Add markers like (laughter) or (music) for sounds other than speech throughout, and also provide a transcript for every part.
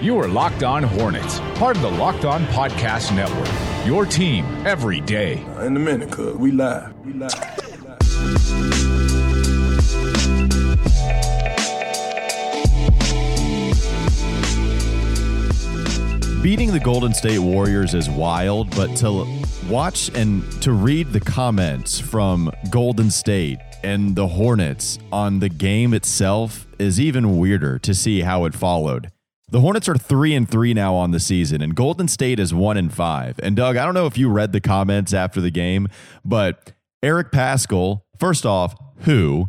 You are Locked On Hornets, part of the Locked On Podcast Network. Your team every day. Uh, in a minute, cuz we live. We live. Beating the Golden State Warriors is wild, but to watch and to read the comments from Golden State and the Hornets on the game itself is even weirder to see how it followed. The Hornets are three and three now on the season, and Golden State is one and five. And Doug, I don't know if you read the comments after the game, but Eric Paschall, first off, who?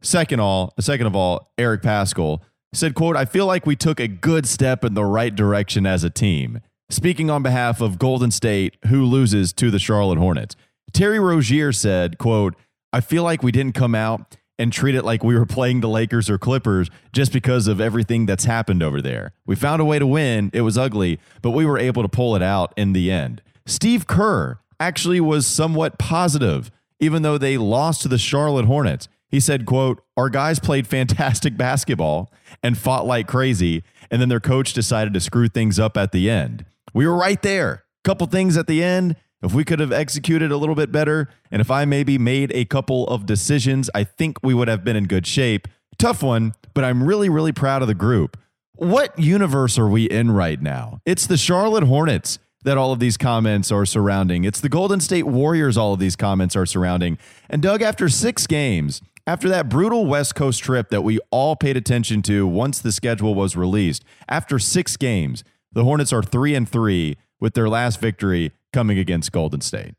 Second all, second of all, Eric Paschall said, quote, I feel like we took a good step in the right direction as a team. Speaking on behalf of Golden State, who loses to the Charlotte Hornets. Terry Rozier said, quote, I feel like we didn't come out and treat it like we were playing the Lakers or Clippers just because of everything that's happened over there. We found a way to win. It was ugly, but we were able to pull it out in the end. Steve Kerr actually was somewhat positive, even though they lost to the Charlotte Hornets. He said, quote, our guys played fantastic (laughs) basketball and fought like crazy, and then their coach decided to screw things up at the end. We were right there. Couple things at the end. If we could have executed a little bit better, and if I maybe made a couple of decisions, I think we would have been in good shape. Tough one, but I'm really, really proud of the group. What universe are we in right now? It's the Charlotte Hornets that all of these comments are surrounding. It's the Golden State Warriors all of these comments are surrounding. And Doug, after six games, after that brutal West Coast trip that we all paid attention to once the schedule was released, after six games, the Hornets are three and three with their last victory coming against Golden State.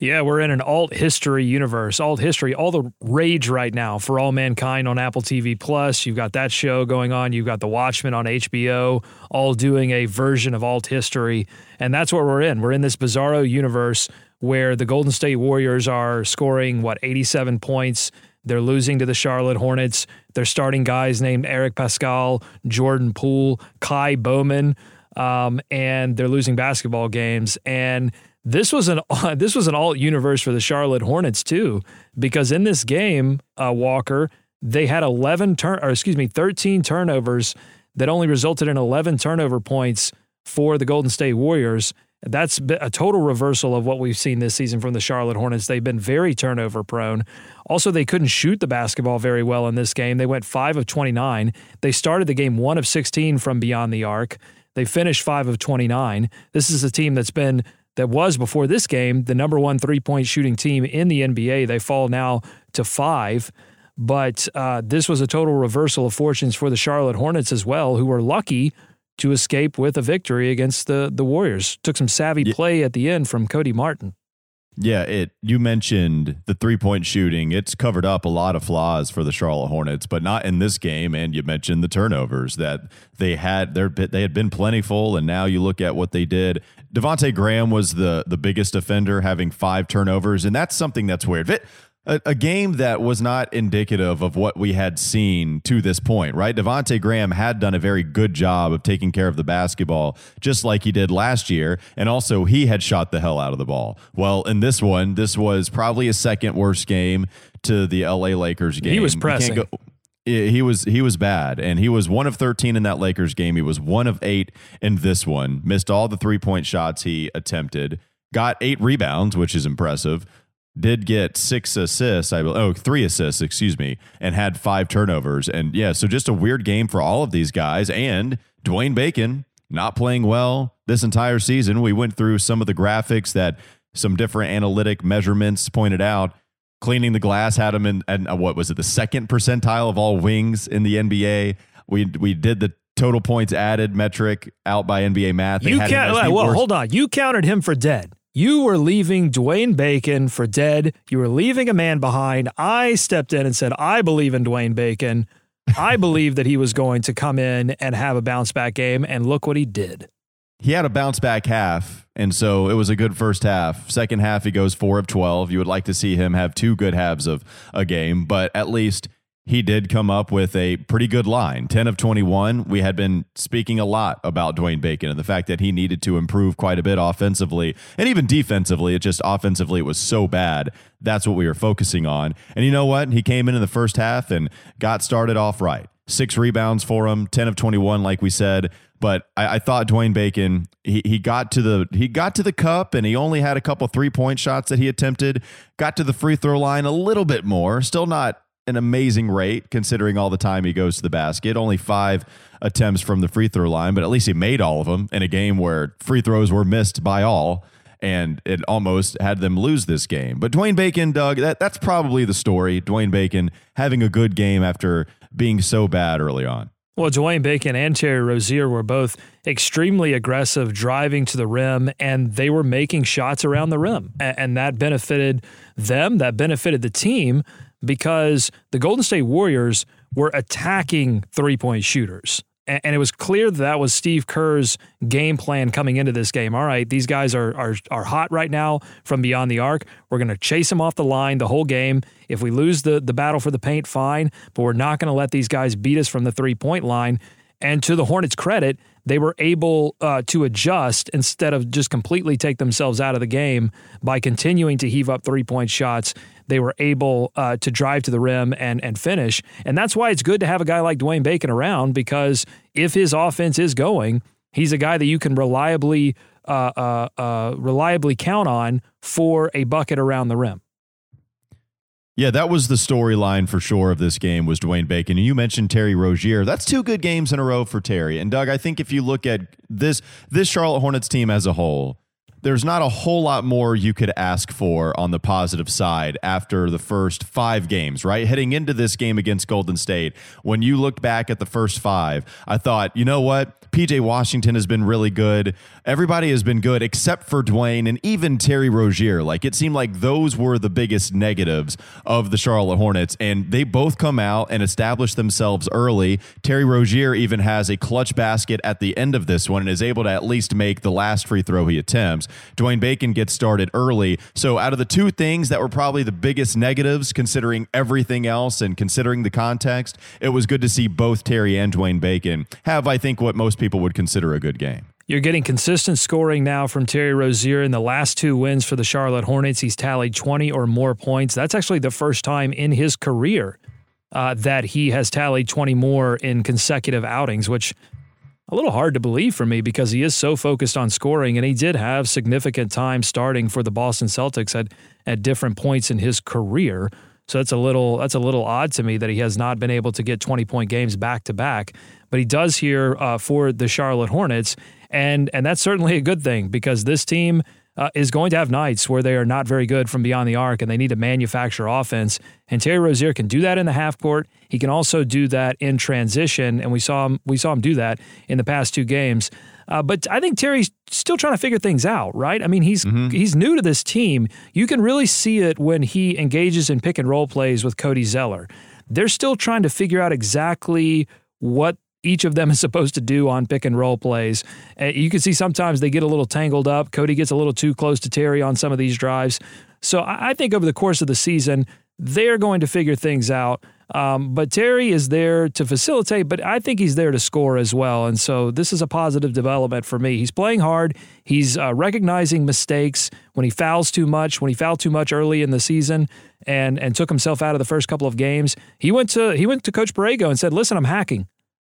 Yeah, we're in an alt history universe. Alt history, all the rage right now for all mankind on Apple TV Plus. You've got that show going on. You've got The Watchmen on HBO, all doing a version of alt history. And that's what we're in. We're in this bizarro universe where the Golden State Warriors are scoring, what, 87 points. They're losing to the Charlotte Hornets. They're starting guys named Eric Paschall, Jordan Poole, Ky Bowman, um, and they're losing basketball games. And this was an (laughs) this was an alt universe for the Charlotte Hornets too, because in this game, uh, Walker, they had 11 turn or excuse me, 13 turnovers that only resulted in 11 turnover points for the Golden State Warriors. That's a total reversal of what we've seen this season from the Charlotte Hornets. They've been very turnover prone. Also, they couldn't shoot the basketball very well in this game. They went 5 of 29. They started the game 1 of 16 from beyond the arc. They finished 5 of 29. This is a team that's been that was before this game the number one three point shooting team in the NBA. They fall now to five. But uh, this was a total reversal of fortunes for the Charlotte Hornets as well, who were lucky to escape with a victory against the the Warriors. Took some savvy yeah. play at the end from Cody Martin. Yeah, it you mentioned the three-point shooting. It's covered up a lot of flaws for the Charlotte Hornets, but not in this game and you mentioned the turnovers that they had their they had been plentiful and now you look at what they did. Devonte Graham was the the biggest offender having 5 turnovers and that's something that's weird a, a, game that was not indicative of what we had seen to this point, right? Devonte Graham had done a very good job of taking care of the basketball, just like he did last year, and also he had shot the hell out of the ball. Well, in this one, this was probably a second worst game to the LA Lakers game. He was pressing. He was he was bad and he was one of 13 in that Lakers game. He was one of 8 in this one. Missed all the three-point shots he attempted. Got 8 rebounds, which is impressive did get six assists, I oh three assists, excuse me, and had five turnovers. And yeah, so just a weird game for all of these guys. And Dwayne Bacon not playing well this entire season. We went through some of the graphics that some different analytic measurements pointed out. Cleaning the glass had him in, and uh, what was it, the second percentile of all wings in the NBA. We we did the total points added metric out by NBA math. They you count, well, worst. hold on. You counted him for dead. You were leaving Dwayne Bacon for dead. You were leaving a man behind. I stepped in and said, I believe in Dwayne Bacon. I (laughs) believe that he was going to come in and have a bounce back game. And look what he did. He had a bounce back half. And so it was a good first half. Second half, he goes four of 12. You would like to see him have two good halves of a game, but at least he did come up with a pretty good line 10 of 21. We had been speaking a lot about Dwayne Bacon and the fact that he needed to improve quite a bit offensively and even defensively. It just offensively, it was so bad. That's what we were focusing on. And you know what? He came in in the first half and got started off right. six rebounds for him, 10 of 21, like we said. But I, I thought Dwayne Bacon, he, he got to the he got to the cup and he only had a couple three point shots that he attempted. Got to the free throw line a little bit more. Still not an amazing rate considering all the time he goes to the basket. Only five attempts from the free throw line, but at least he made all of them in a game where free throws were missed by all and it almost had them lose this game. But Dwayne Bacon, Doug, that, that's probably the story. Dwayne Bacon having a good game after being so bad early on. Well, Dwayne Bacon and Terry Rozier were both extremely aggressive, driving to the rim, and they were making shots around the rim. And that benefited them, that benefited the team because the Golden State Warriors were attacking three point shooters and it was clear that that was Steve Kerr's game plan coming into this game. All right, these guys are are are hot right now from beyond the arc. We're going to chase them off the line the whole game. If we lose the the battle for the paint, fine, but we're not going to let these guys beat us from the three point line. And to the Hornets' credit, they were able uh, to adjust instead of just completely take themselves out of the game by continuing to heave up three point shots. They were able uh, to drive to the rim and and finish, and that's why it's good to have a guy like Dwayne Bacon around because if his offense is going, he's a guy that you can reliably uh, uh, uh reliably count on for a bucket around the rim. Yeah, that was the storyline for sure of this game was Dwayne Bacon. And you mentioned Terry Rozier. That's two good games in a row for Terry. And Doug, I think if you look at this this Charlotte Hornets team as a whole, there's not a whole lot more you could ask for on the positive side after the first five games, right? Heading into this game against Golden State, when you looked back at the first five, I thought, you know what? PJ Washington has been really good. Everybody has been good except for Dwayne and even Terry Rozier. Like it seemed like those were the biggest negatives of the Charlotte Hornets, and they both come out and establish themselves early. Terry Rozier even has a clutch basket at the end of this one and is able to at least make the last free throw he attempts. Dwayne Bacon gets started early. So out of the two things that were probably the biggest negatives, considering everything else and considering the context, it was good to see both Terry and Dwayne Bacon have, I think, what most people would consider a good game. You're getting consistent scoring now from Terry Rozier. In the last two wins for the Charlotte Hornets, he's tallied 20 or more points. That's actually the first time in his career uh, that he has tallied 20 more in consecutive outings, which a little hard to believe for me because he is so focused on scoring and he did have significant time starting for the Boston Celtics at at different points in his career. So that's a little that's a little odd to me that he has not been able to get 20 point games back to back, but he does here uh, for the Charlotte Hornets, and and that's certainly a good thing because this team uh, is going to have nights where they are not very good from beyond the arc and they need to manufacture offense. And Terry Rozier can do that in the half court. He can also do that in transition, and we saw him we saw him do that in the past two games. Uh, but I think Terry's still trying to figure things out, right? I mean, he's mm-hmm. he's new to this team. You can really see it when he engages in pick and roll plays with Cody Zeller. They're still trying to figure out exactly what each of them is supposed to do on pick and roll plays. Uh, you can see sometimes they get a little tangled up. Cody gets a little too close to Terry on some of these drives. So I think over the course of the season, they're going to figure things out. Um, but Terry is there to facilitate, but I think he's there to score as well. And so this is a positive development for me. He's playing hard. He's uh, recognizing mistakes when he fouls too much, when he fouled too much early in the season and and took himself out of the first couple of games. He went to he went to Coach Borrego and said, "Listen, I'm hacking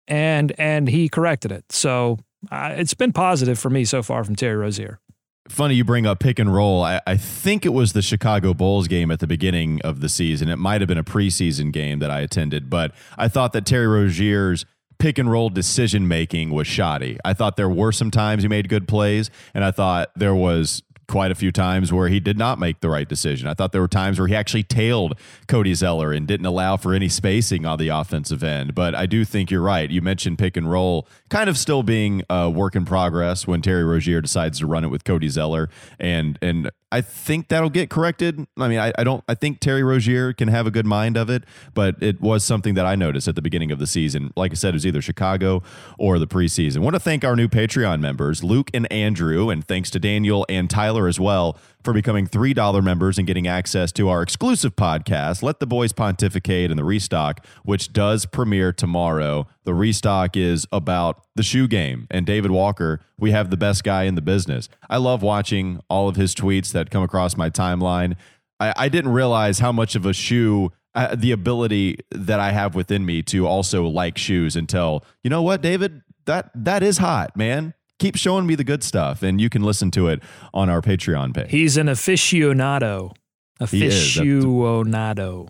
and and he corrected it. So uh, it's been positive for me so far from Terry Rozier. Funny you bring up pick and roll. I, I, think it was the Chicago Bulls game at the beginning of the season. It might have been a preseason game that I attended, but I thought that Terry Rozier's pick and roll decision making was shoddy. I thought there were some times he made good plays, and I thought there was quite a few times where he did not make the right decision. I thought there were times where he actually tailed Cody Zeller and didn't allow for any spacing on the offensive end. But I do think you're right. You mentioned pick and roll kind of still being a work in progress when Terry Rozier decides to run it with Cody Zeller. And and I think that'll get corrected. I mean, I, I, don't. I think Terry Rozier can have a good mind of it, but it was something that I noticed at the beginning of the season. Like I said, it was either Chicago or the preseason. I want to thank our new Patreon members, Luke and Andrew, and thanks to Daniel and Tyler as well for becoming $3 members and getting access to our exclusive podcast, Let the Boys Pontificate and the Restock, which does premiere tomorrow. The Restock is about the shoe game and David Walker. We have the best guy in the business. I love watching all of his tweets that come across my timeline. I, I didn't realize how much of a shoe uh, the ability that I have within me to also like shoes and tell, you know what, David, that that is hot, man. Keep showing me the good stuff, and you can listen to it on our Patreon page. He's an aficionado. Aficionado.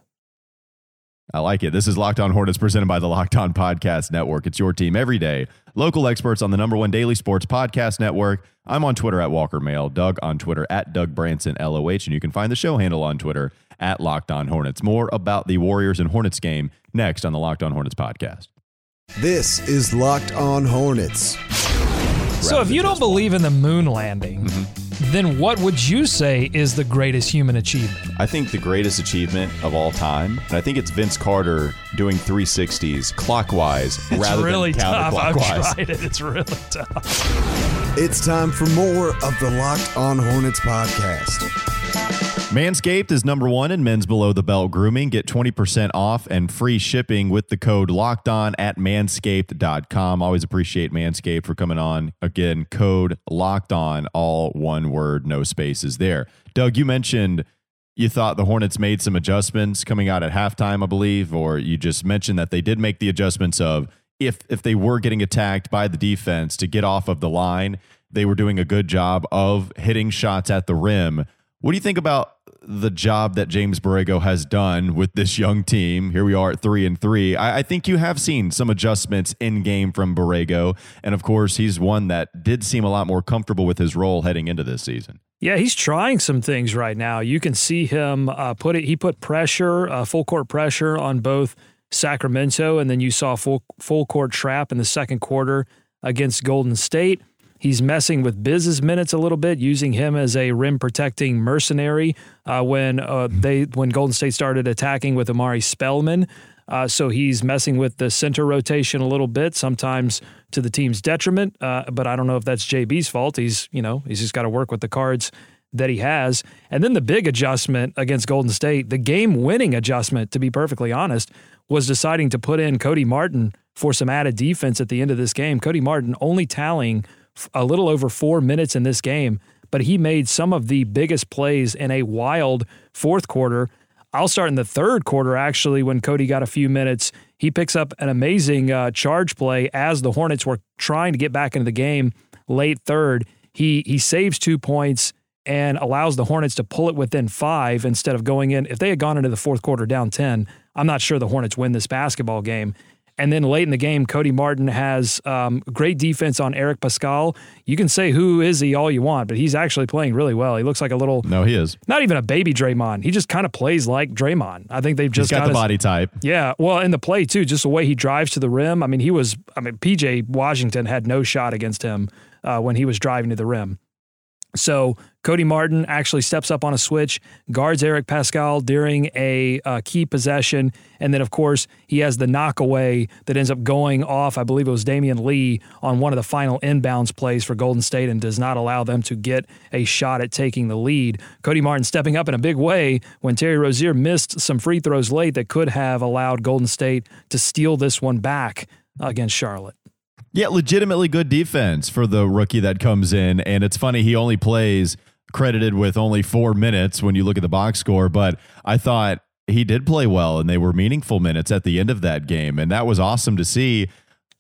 I like it. This is Locked On Hornets presented by the Locked On Podcast Network. It's your team every day. Local experts on the number one daily sports podcast network. I'm on Twitter at Walker Mail, Doug on Twitter at Doug Branson LOH, and you can find the show handle on Twitter at Locked On Hornets. More about the Warriors and Hornets game next on the Locked On Hornets podcast. This is Locked On Hornets. So if you don't believe in the moon landing, mm-hmm. then what would you say is the greatest human achievement? I think the greatest achievement of all time, and I think it's Vince Carter doing 360s clockwise It's rather really than tough. I've tried it. It's really tough. It's time for more of the Locked On Hornets podcast. Manscaped is number one in men's below the belt grooming. Get 20% off and free shipping with the code locked on at manscaped.com. Always appreciate Manscaped for coming on. Again, code locked on, all one word, no spaces there. Doug, you mentioned you thought the Hornets made some adjustments coming out at halftime, I believe, or you just mentioned that they did make the adjustments of if if they were getting attacked by the defense to get off of the line, they were doing a good job of hitting shots at the rim. What do you think about the job that James Borrego has done with this young team? Here we are at three and three. I, I think you have seen some adjustments in game from Borrego, and of course, he's one that did seem a lot more comfortable with his role heading into this season. Yeah, he's trying some things right now. You can see him uh, put it. He put pressure, uh, full court pressure on both Sacramento, and then you saw full full court trap in the second quarter against Golden State. He's messing with Biz's minutes a little bit, using him as a rim protecting mercenary uh, when uh, they when Golden State started attacking with Omari Spellman. Uh, so he's messing with the center rotation a little bit, sometimes to the team's detriment. Uh, but I don't know if that's JB's fault. He's you know he's just got to work with the cards that he has. And then the big adjustment against Golden State, the game winning adjustment, to be perfectly honest, was deciding to put in Cody Martin for some added defense at the end of this game. Cody Martin only tallying a little over four minutes in this game, but he made some of the biggest plays in a wild fourth quarter. I'll start in the third quarter, actually, when Cody got a few minutes. He picks up an amazing uh, charge play as the Hornets were trying to get back into the game late third. He, he saves two points and allows the Hornets to pull it within five instead of going in. If they had gone into the fourth quarter down 10, I'm not sure the Hornets win this basketball game. And then late in the game, Cody Martin has um, great defense on Eric Paschall. You can say who is he all you want, but he's actually playing really well. He looks like a little, No, he is. not even a baby Draymond. He just kind of plays like Draymond. I think they've just got, the his- body type. yeah, well, in the play too, just the way he drives to the rim. I mean, he was. I mean, PJ Washington had no shot against him uh, when he was driving to the rim. So Cody Martin actually steps up on a switch, guards Eric Paschall during a uh, key possession, and then of course he has the knockaway that ends up going off. I believe it was Damion Lee on one of the final inbounds plays for Golden State, and does not allow them to get a shot at taking the lead. Cody Martin stepping up in a big way when Terry Rozier missed some free throws late that could have allowed Golden State to steal this one back against Charlotte. Yeah, legitimately good defense for the rookie that comes in. And it's funny, he only plays credited with only four minutes when you look at the box score. But I thought he did play well and they were meaningful minutes at the end of that game. And that was awesome to see.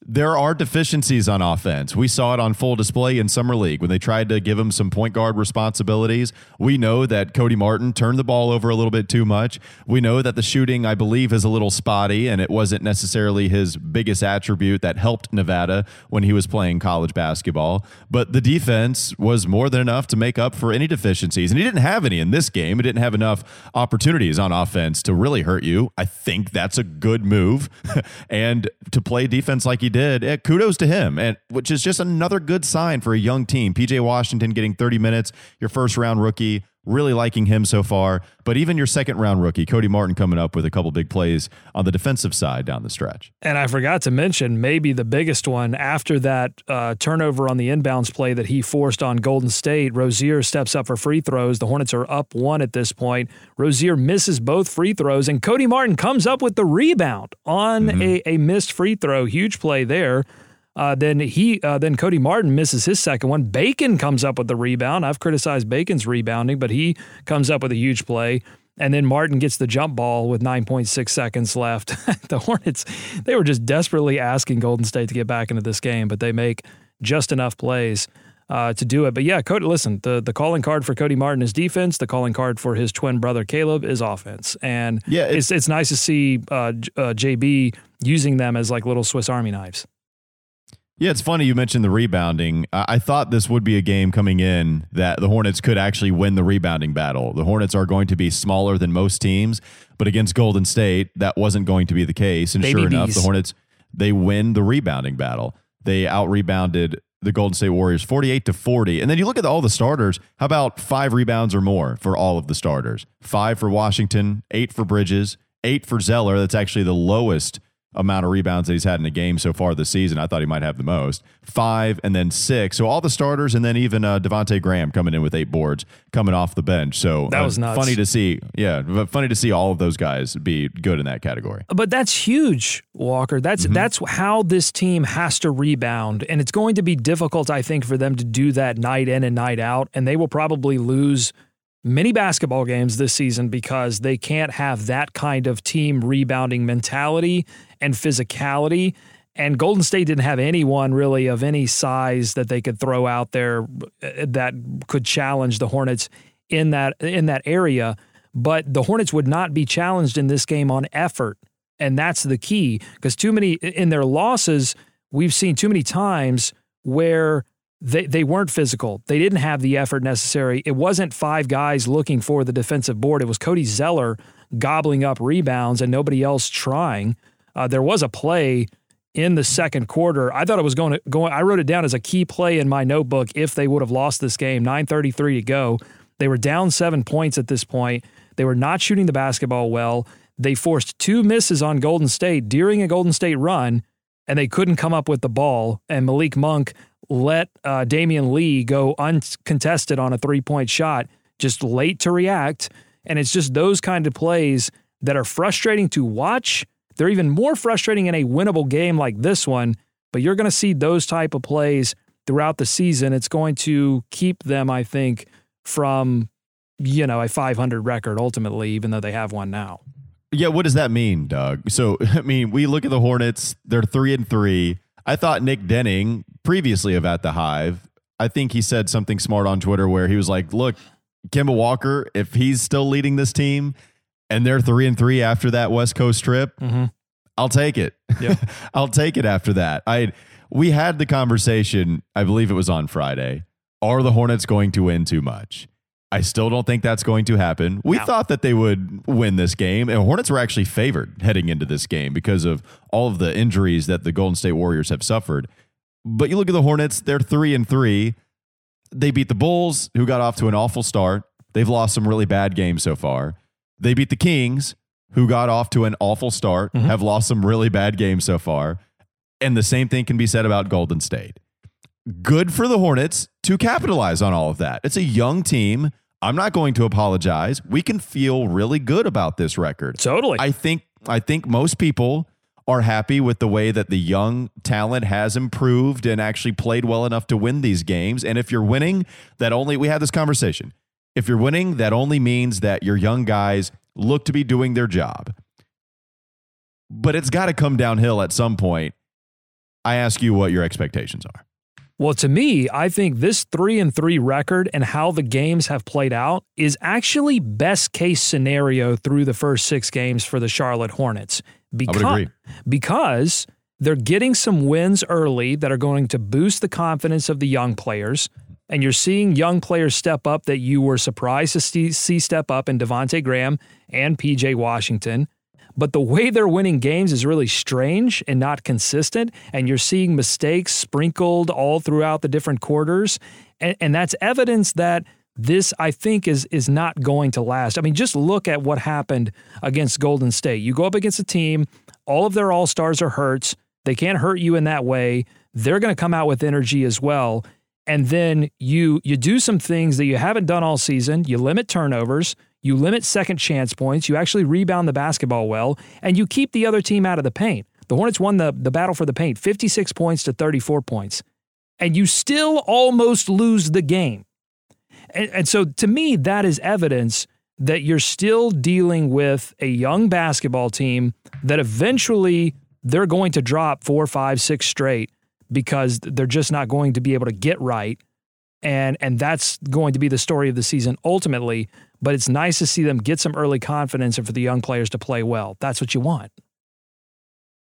There are deficiencies on offense. We saw it on full display in Summer League when they tried to give him some point guard responsibilities. We know that Cody Martin turned the ball over a little bit too much. We know that the shooting, I believe, is a little spotty and it wasn't necessarily his biggest attribute that helped Nevada when he was playing college basketball. But the defense was more than enough to make up for any deficiencies. And he didn't have any in this game. He didn't have enough opportunities on offense to really hurt you. I think that's a good move. (laughs) and to play defense like he did, eh, kudos to him. And which is just another good sign for a young team. PJ Washington getting 30 minutes, your first round rookie. Really liking him so far, but even your second round rookie, Cody Martin, coming up with a couple big plays on the defensive side down the stretch. And I forgot to mention maybe the biggest one after that uh, turnover on the inbounds play that he forced on Golden State. Rozier steps up for free throws. The Hornets are up one at this point. Rozier misses both free throws, and Cody Martin comes up with the rebound on a, a missed free throw. Huge play there. Uh, then he, uh, then Cody Martin misses his second one. Bacon comes up with the rebound. I've criticized Bacon's rebounding, but he comes up with a huge play. and then Martin gets the jump ball with 9.6 seconds left. (laughs) the Hornets, they were just desperately asking Golden State to get back into this game, but they make just enough plays uh, to do it. But yeah, Cody, listen, the, the calling card for Cody Martin is defense. The calling card for his twin brother Caleb is offense. And Yeah, it's, it's nice to see uh, uh, JB using them as like little Swiss Army knives. Yeah, it's funny you mentioned the rebounding. I I thought this would be a game coming in that the Hornets could actually win the rebounding battle. The Hornets are going to be smaller than most teams, but against Golden State, that wasn't going to be the case. And Baby sure enough, the Hornets they win the rebounding battle. They out rebounded the Golden State Warriors 48 to 40. And then you look at all the starters, how about 5 rebounds or more for all of the starters? 5 for Washington, 8 for Bridges, 8 for Zeller. That's actually the lowest amount of rebounds that he's had in a game so far this season. I thought he might have the most. Five and then six. So all the starters and then even uh, Devonte Graham coming in with eight boards coming off the bench. So That uh, was nuts. funny to see. Yeah, but funny to see all of those guys be good in that category. But that's huge, Walker. That's that's how this team has to rebound, and it's going to be difficult, I think, for them to do that night in and night out. And they will probably lose many basketball games this season because they can't have that kind of team rebounding mentality and physicality. And Golden State didn't have anyone really of any size that they could throw out there uh, that could challenge the Hornets in that in that area. But the Hornets would not be challenged in this game on effort. And that's the key because too many in their losses, we've seen too many times where they, they weren't physical. They didn't have the effort necessary. It wasn't five guys looking for the defensive board. It was Cody Zeller gobbling up rebounds and nobody else trying. Uh, there was a play in the second quarter. I thought it was going to going. I wrote it down as a key play in my notebook. If they would have lost this game, nine thirty three to go, they were down seven points at this point. They were not shooting the basketball well. They forced two misses on Golden State during a Golden State run, and they couldn't come up with the ball. And Malik Monk let uh, Damion Lee go uncontested on a three point shot, just late to react. And it's just those kind of plays that are frustrating to watch. They're even more frustrating in a winnable game like this one, but you're going to see those type of plays throughout the season. It's going to keep them, I think, from you know a 500 record ultimately, even though they have one now. Yeah, what does that mean, Doug? So, (laughs) I mean, we look at the Hornets, they're three and three. I thought Nick Denning, previously of At the Hive, I think he said something smart on Twitter where he was like, look, Kemba Walker, if he's still leading this team and they're three and three after that West Coast trip, Mhm. I'll take it. Yeah. (laughs) I'll take it after that. I we had the conversation, I believe it was on Friday. Are the Hornets going to win too much? I still don't think that's going to happen. We No. thought that they would win this game, and Hornets were actually favored heading into this game because of all of the injuries that the Golden State Warriors have suffered. But you look at the Hornets, they're three and three. They beat the Bulls, who got off to an awful start. They've lost some really bad games so far. They beat the Kings, who got off to an awful start, mm-hmm. have lost some really bad games so far. And the same thing can be said about Golden State. Good for the Hornets to capitalize on all of that. It's a young team. I'm not going to apologize. We can feel really good about this record. Totally. I think I think most people are happy with the way that the young talent has improved and actually played well enough to win these games. And if you're winning, that only we had this conversation. If you're winning, that only means that your young guys look to be doing their job. But it's got to come downhill at some point. I ask you what your expectations are. Well, to me, I think this three and three record and how the games have played out is actually best case scenario through the first six games for the Charlotte Hornets. Because, agree. because they're getting some wins early that are going to boost the confidence of the young players. And you're seeing young players step up that you were surprised to see, see step up in Devonte Graham and PJ Washington. But the way they're winning games is really strange and not consistent. And you're seeing mistakes sprinkled all throughout the different quarters. And, and that's evidence that this, I think, is, is not going to last. I mean, just look at what happened against Golden State. You go up against a team, all of their all stars are hurt. They can't hurt you in that way. They're going to come out with energy as well. And then you you do some things that you haven't done all season. You limit turnovers. You limit second chance points. You actually rebound the basketball well, and you keep the other team out of the paint. The Hornets won the, the battle for the paint 56 points to 34 points, and you still almost lose the game. And, and so to me, that is evidence that you're still dealing with a young basketball team that eventually they're going to drop four, five, six straight because they're just not going to be able to get right. And, and that's going to be the story of the season ultimately. But it's nice to see them get some early confidence and for the young players to play well. That's what you want.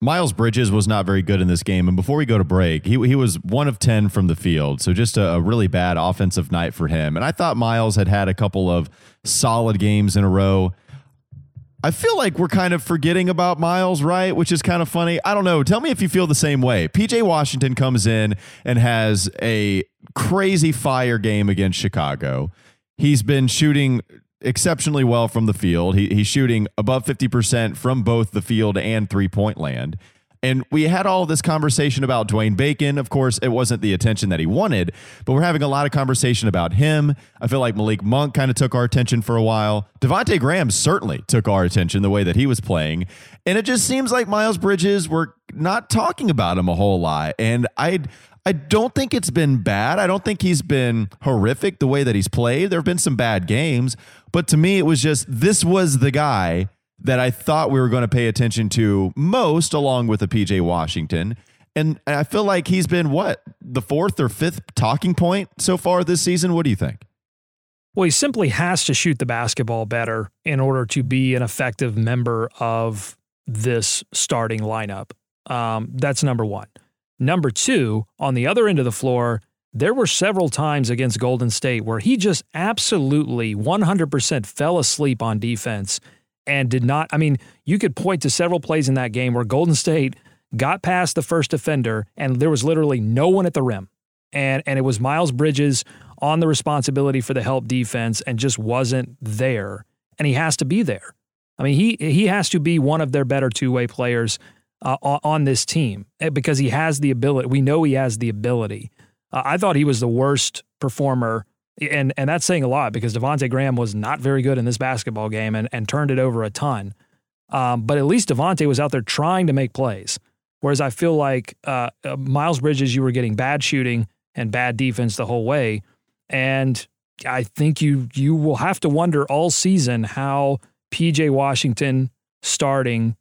Miles Bridges was not very good in this game. And before we go to break, he, he was one of 10 from the field. So just a, a, really bad offensive night for him. And I thought Miles had had a couple of solid games in a row. I feel like we're kind of forgetting about Miles, right? Which is kind of funny. I don't know. Tell me if you feel the same way. PJ Washington comes in and has a crazy fire game against Chicago. He's been shooting exceptionally well from the field. He, he's shooting above 50% from both the field and three point land. And we had all this conversation about Dwayne Bacon. Of course, it wasn't the attention that he wanted, but we're having a lot of conversation about him. I feel like Malik Monk kind of took our attention for a while. Devonte Graham certainly took our attention the way that he was playing. And it just seems like Miles Bridges, we're not talking about him a whole lot. And I I don't think it's been bad. I don't think he's been horrific the way that he's played. There have been some bad games, but to me, it was just this was the guy that I thought we were going to pay attention to most, along with the PJ Washington. And I feel like he's been what the fourth or fifth talking point so far this season. What do you think? Well, he simply has to shoot the basketball better in order to be an effective member of this starting lineup. Um, that's number one. Number two, on the other end of the floor, there were several times against Golden State where he just absolutely 100% fell asleep on defense and did not. I mean, you could point to several plays in that game where Golden State got past the first defender and there was literally no one at the rim. And, and it was Miles Bridges on the responsibility for the help defense and just wasn't there. And he has to be there. I mean, he he has to be one of their better two way players uh, on this team eh, because he has the ability. We know he has the ability. Uh, I thought he was the worst performer, and and that's saying a lot because Devonte Graham was not very good in this basketball game and and turned it over a ton. Um, but at least Devonte was out there trying to make plays. Whereas I feel like uh, uh, Miles Bridges, you were getting bad shooting and bad defense the whole way, and I think you you will have to wonder all season how PJ Washington starting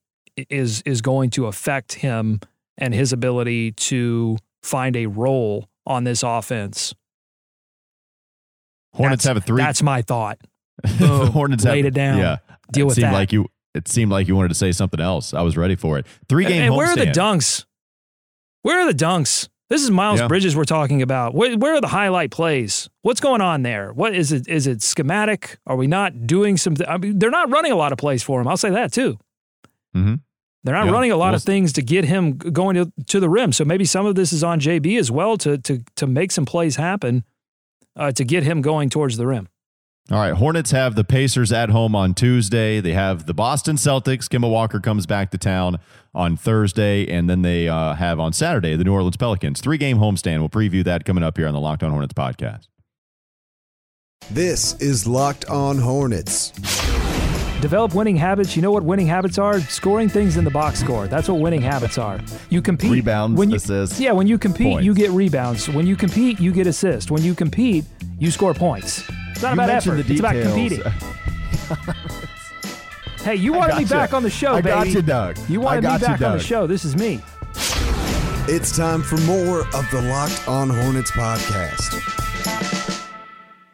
is is going to affect him and his ability to find a role on this offense. Hornets that's, have a three. That's my thought. (laughs) the Hornets laid have, it down. Yeah, deal it with seemed that. Like you, it seemed like you wanted to say something else. I was ready for it. Three game. And where are the dunks? Where are the dunks? This is Miles Yeah. Bridges we're talking about. Where, where are the highlight plays? What's going on there? What is it? Is it schematic? Are we not doing something? I mean, they're not running a lot of plays for him. I'll say that too. Mhm. They're not Yeah. running a lot Well, of things to get him going to, to the rim. So maybe some of this is on JB as well to to to make some plays happen uh, to get him going towards the rim. All right, Hornets have the Pacers at home on Tuesday. They have the Boston Celtics. Kemba Walker comes back to town on Thursday, and then they uh, have on Saturday the New Orleans Pelicans. Three game homestand. We'll preview that coming up here on the Locked On Hornets podcast. This is Locked On Hornets. Develop winning habits. You know what winning habits are? Scoring things in the box score. That's what winning habits are. You compete. Rebounds, when you, assists, Yeah, when you compete, points. you get rebounds. When you compete, you get assists. When you compete, you score points. It's not You about mentioned effort. the It's about details. competing. (laughs) Hey, you wanted me gotcha. back on the show, I baby. got you, Doug. You wanted got me you, back on the show. This is me. It's time for more of the Locked On Hornets podcast.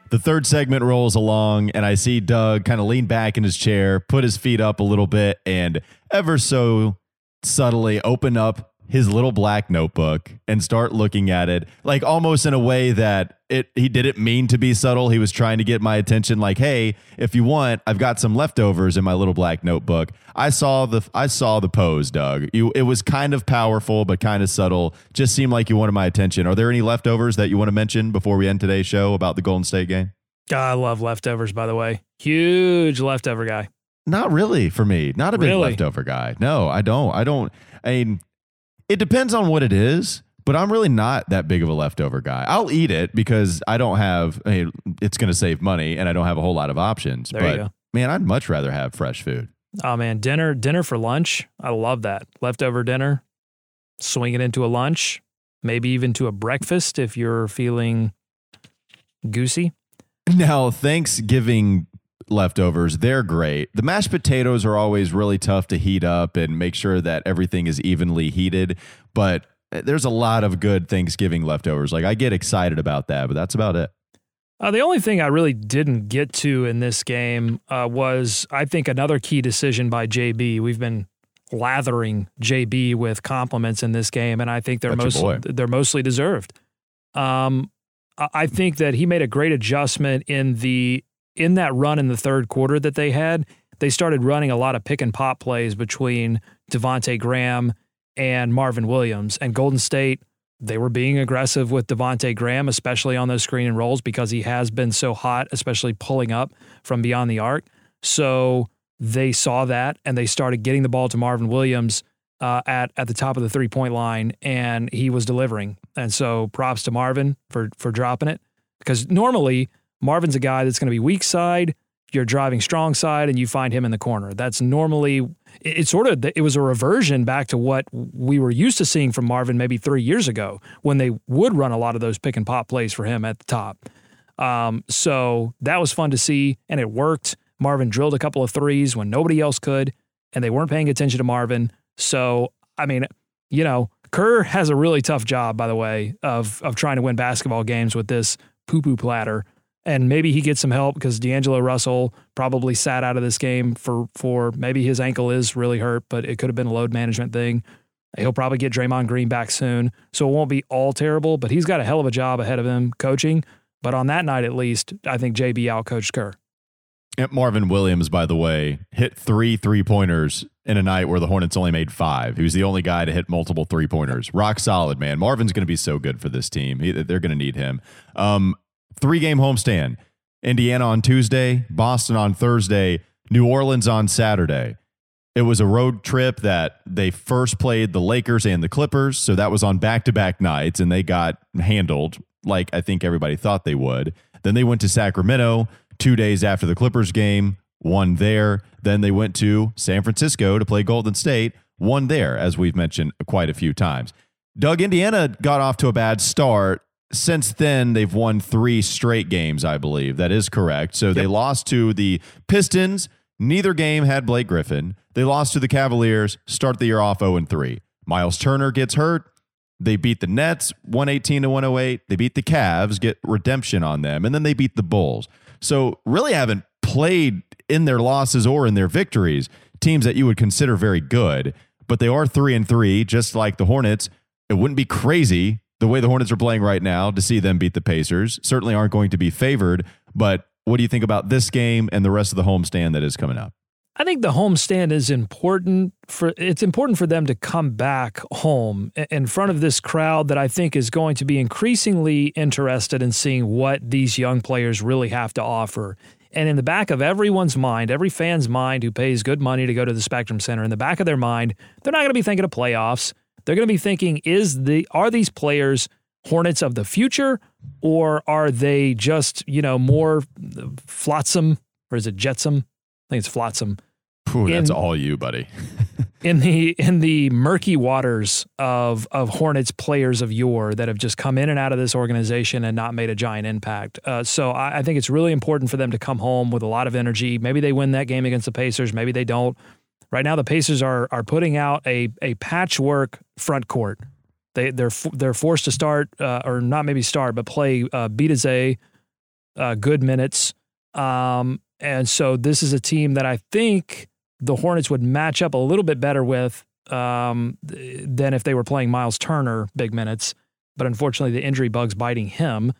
The third segment rolls along, and I see Doug kind of lean back in his chair, put his feet up a little bit, and ever so subtly open up his little black notebook and start looking at it, like almost in a way that it he didn't mean to be subtle. He was trying to get my attention, like, "Hey, if you want, I've got some leftovers in my little black notebook." I saw the I saw the pose, Doug. You, it was kind of powerful, but kind of subtle. Just seemed like you wanted my attention. Are there any leftovers that you want to mention before we end today's show about the Golden State game? God, I love leftovers, by the way. Huge leftover guy. Not really for me. Not a big Really? leftover guy. No, I don't. I don't. I mean, it depends on what it is, but I'm really not that big of a leftover guy. I'll eat it because I don't have. I mean, it's going to save money, and I don't have a whole lot of options. There but you go. man, I'd much rather have fresh food. Oh man, dinner, dinner for lunch. I love that. Leftover dinner, swing it into a lunch, maybe even to a breakfast if you're feeling goosey. Now, Thanksgiving leftovers. They're great. The mashed potatoes are always really tough to heat up and make sure that everything is evenly heated. But there's a lot of good Thanksgiving leftovers. Like I get excited about that, but that's about it. Uh, the only thing I really didn't get to in this game uh, was, I think, another key decision by JB. We've been lathering JB with compliments in this game, and I think they're most they're mostly deserved. Um, I think that he made a great adjustment in the in that run in the third quarter that they had. They started running a lot of pick and pop plays between Devonte Graham and Marvin Williams, and Golden State they were being aggressive with Devonte Graham, especially on those screen and rolls because he has been so hot, especially pulling up from beyond the arc. So they saw that and they started getting the ball to Marvin Williams uh, at at the top of the three point line, and he was delivering. And so props to Marvin for for dropping it because normally Marvin's a guy that's going to be weak side. You're driving strong side, and you find him in the corner. That's normally it's sort of it was a reversion back to what we were used to seeing from Marvin maybe three years ago when they would run a lot of those pick and pop plays for him at the top. Um, so that was fun to see, and it worked. Marvin drilled a couple of threes when nobody else could, and they weren't paying attention to Marvin. So I mean, you know, Kerr has a really tough job, by the way, of of trying to win basketball games with this poo poo platter and maybe he gets some help because D'Angelo Russell probably sat out of this game for for maybe his ankle is really hurt, but it could have been a load management thing. He'll probably get Draymond Green back soon, so it won't be all terrible. But he's got a hell of a job ahead of him coaching. But on that night, at least, I think JB outcoached Kerr. And Marvin Williams, by the way, hit three three pointers in a night where the Hornets only made five. He was the only guy to hit multiple three pointers. Rock solid, man. Marvin's going to be so good for this team. He, they're going to need him. Um, three game homestand. Indiana on Tuesday, Boston on Thursday, New Orleans on Saturday. It was a road trip that they first played the Lakers and the Clippers. So that was on back to back nights, and they got handled like I think everybody thought they would. Then they went to Sacramento two days after the Clippers game, won there. Then they went to San Francisco to play Golden State, won there, as we've mentioned quite a few times. Doug, Indiana got off to a bad start since then they've won three straight games i believe. That is correct. So yep. they lost to the pistons. Neither game had blake griffin. They lost to the cavaliers start the year off 0 and 3 miles turner gets hurt. They beat the nets 118 to 108 they beat the Cavs get redemption on them and then they beat the bulls. So really haven't played in their losses or in their victories teams that you would consider very good. But they are 3 and 3 just like the hornets. It wouldn't be crazy the way the Hornets are playing right now to see them beat the Pacers. Certainly aren't going to be favored, but what do you think about this game and the rest of the homestand that is coming up? I think the homestand is important for it's important for them to come back home in front of this crowd that I think is going to be increasingly interested in seeing what these young players really have to offer. And in the back of everyone's mind, every fan's mind who pays good money to go to the Spectrum Center, in the back of their mind, they're not going to be thinking of playoffs. They're going to be thinking, is the are these players Hornets of the future, or are they just you know more flotsam or is it jetsam? I think it's flotsam. Ooh, that's all you, buddy. (laughs) in the in the murky waters of of Hornets players of yore that have just come in and out of this organization and not made a giant impact. Uh, so I, I, think it's really important for them to come home with a lot of energy. Maybe they win that game against the Pacers. Maybe they don't. Right now, the Pacers are are putting out a a patchwork front court. They they're they're forced to start uh, or not maybe start, but play uh, Bitadze uh, good minutes. Um, and so this is a team that I think the Hornets would match up a little bit better with um, than if they were playing Miles Turner big minutes. But unfortunately, the injury bug's biting him.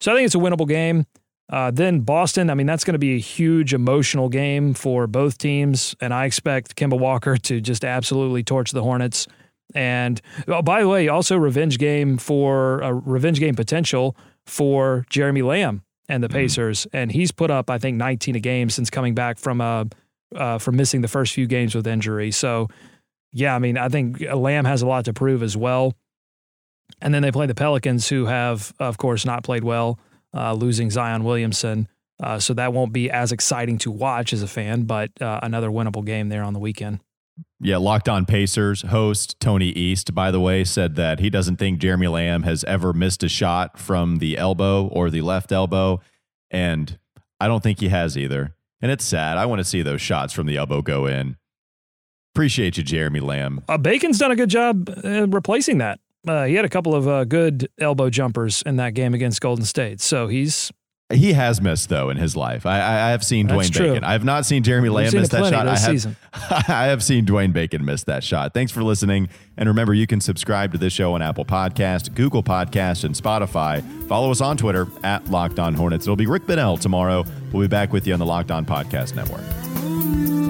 So I think it's a winnable game. Uh, then Boston, I mean, that's going to be a huge emotional game for both teams. And I expect Kemba Walker to just absolutely torch the Hornets. And oh, by the way, also revenge game for a revenge game potential for Jeremy Lamb and the mm-hmm. Pacers. Mm-hmm. And he's put up, I think, 19 a game since coming back from uh, uh, from missing the first few games with injury. So, yeah, I mean, I think Lamb has a lot to prove as well. And then they play the Pelicans, who have, of course, not played well uh, losing Zion Williamson. Uh, so that won't be as exciting to watch as a fan, but uh, another winnable game there on the weekend. Yeah, Locked On Pacers host Tony East, by the way, said that he doesn't think Jeremy Lamb has ever missed a shot from the elbow or the left elbow. And I don't think he has either. And it's sad. I want to see those shots from the elbow go in. Appreciate you, Jeremy Lamb. Uh, Bacon's done a good job uh, replacing that. Uh, he had a couple of uh, good elbow jumpers in that game against Golden State. So he's he has missed though in his life. I, I have seen That's Dwayne true. Bacon. I have not seen Jeremy Lamb seen miss that shot. I have, season. (laughs) I have seen Dwayne Bacon miss that shot. Thanks for listening. And remember, you can subscribe to this show on Apple Podcast, Google Podcast, and Spotify. Follow us on Twitter at Locked On Hornets. It'll be Rick Bonnell tomorrow. We'll be back with you on the Locked On Podcast Network.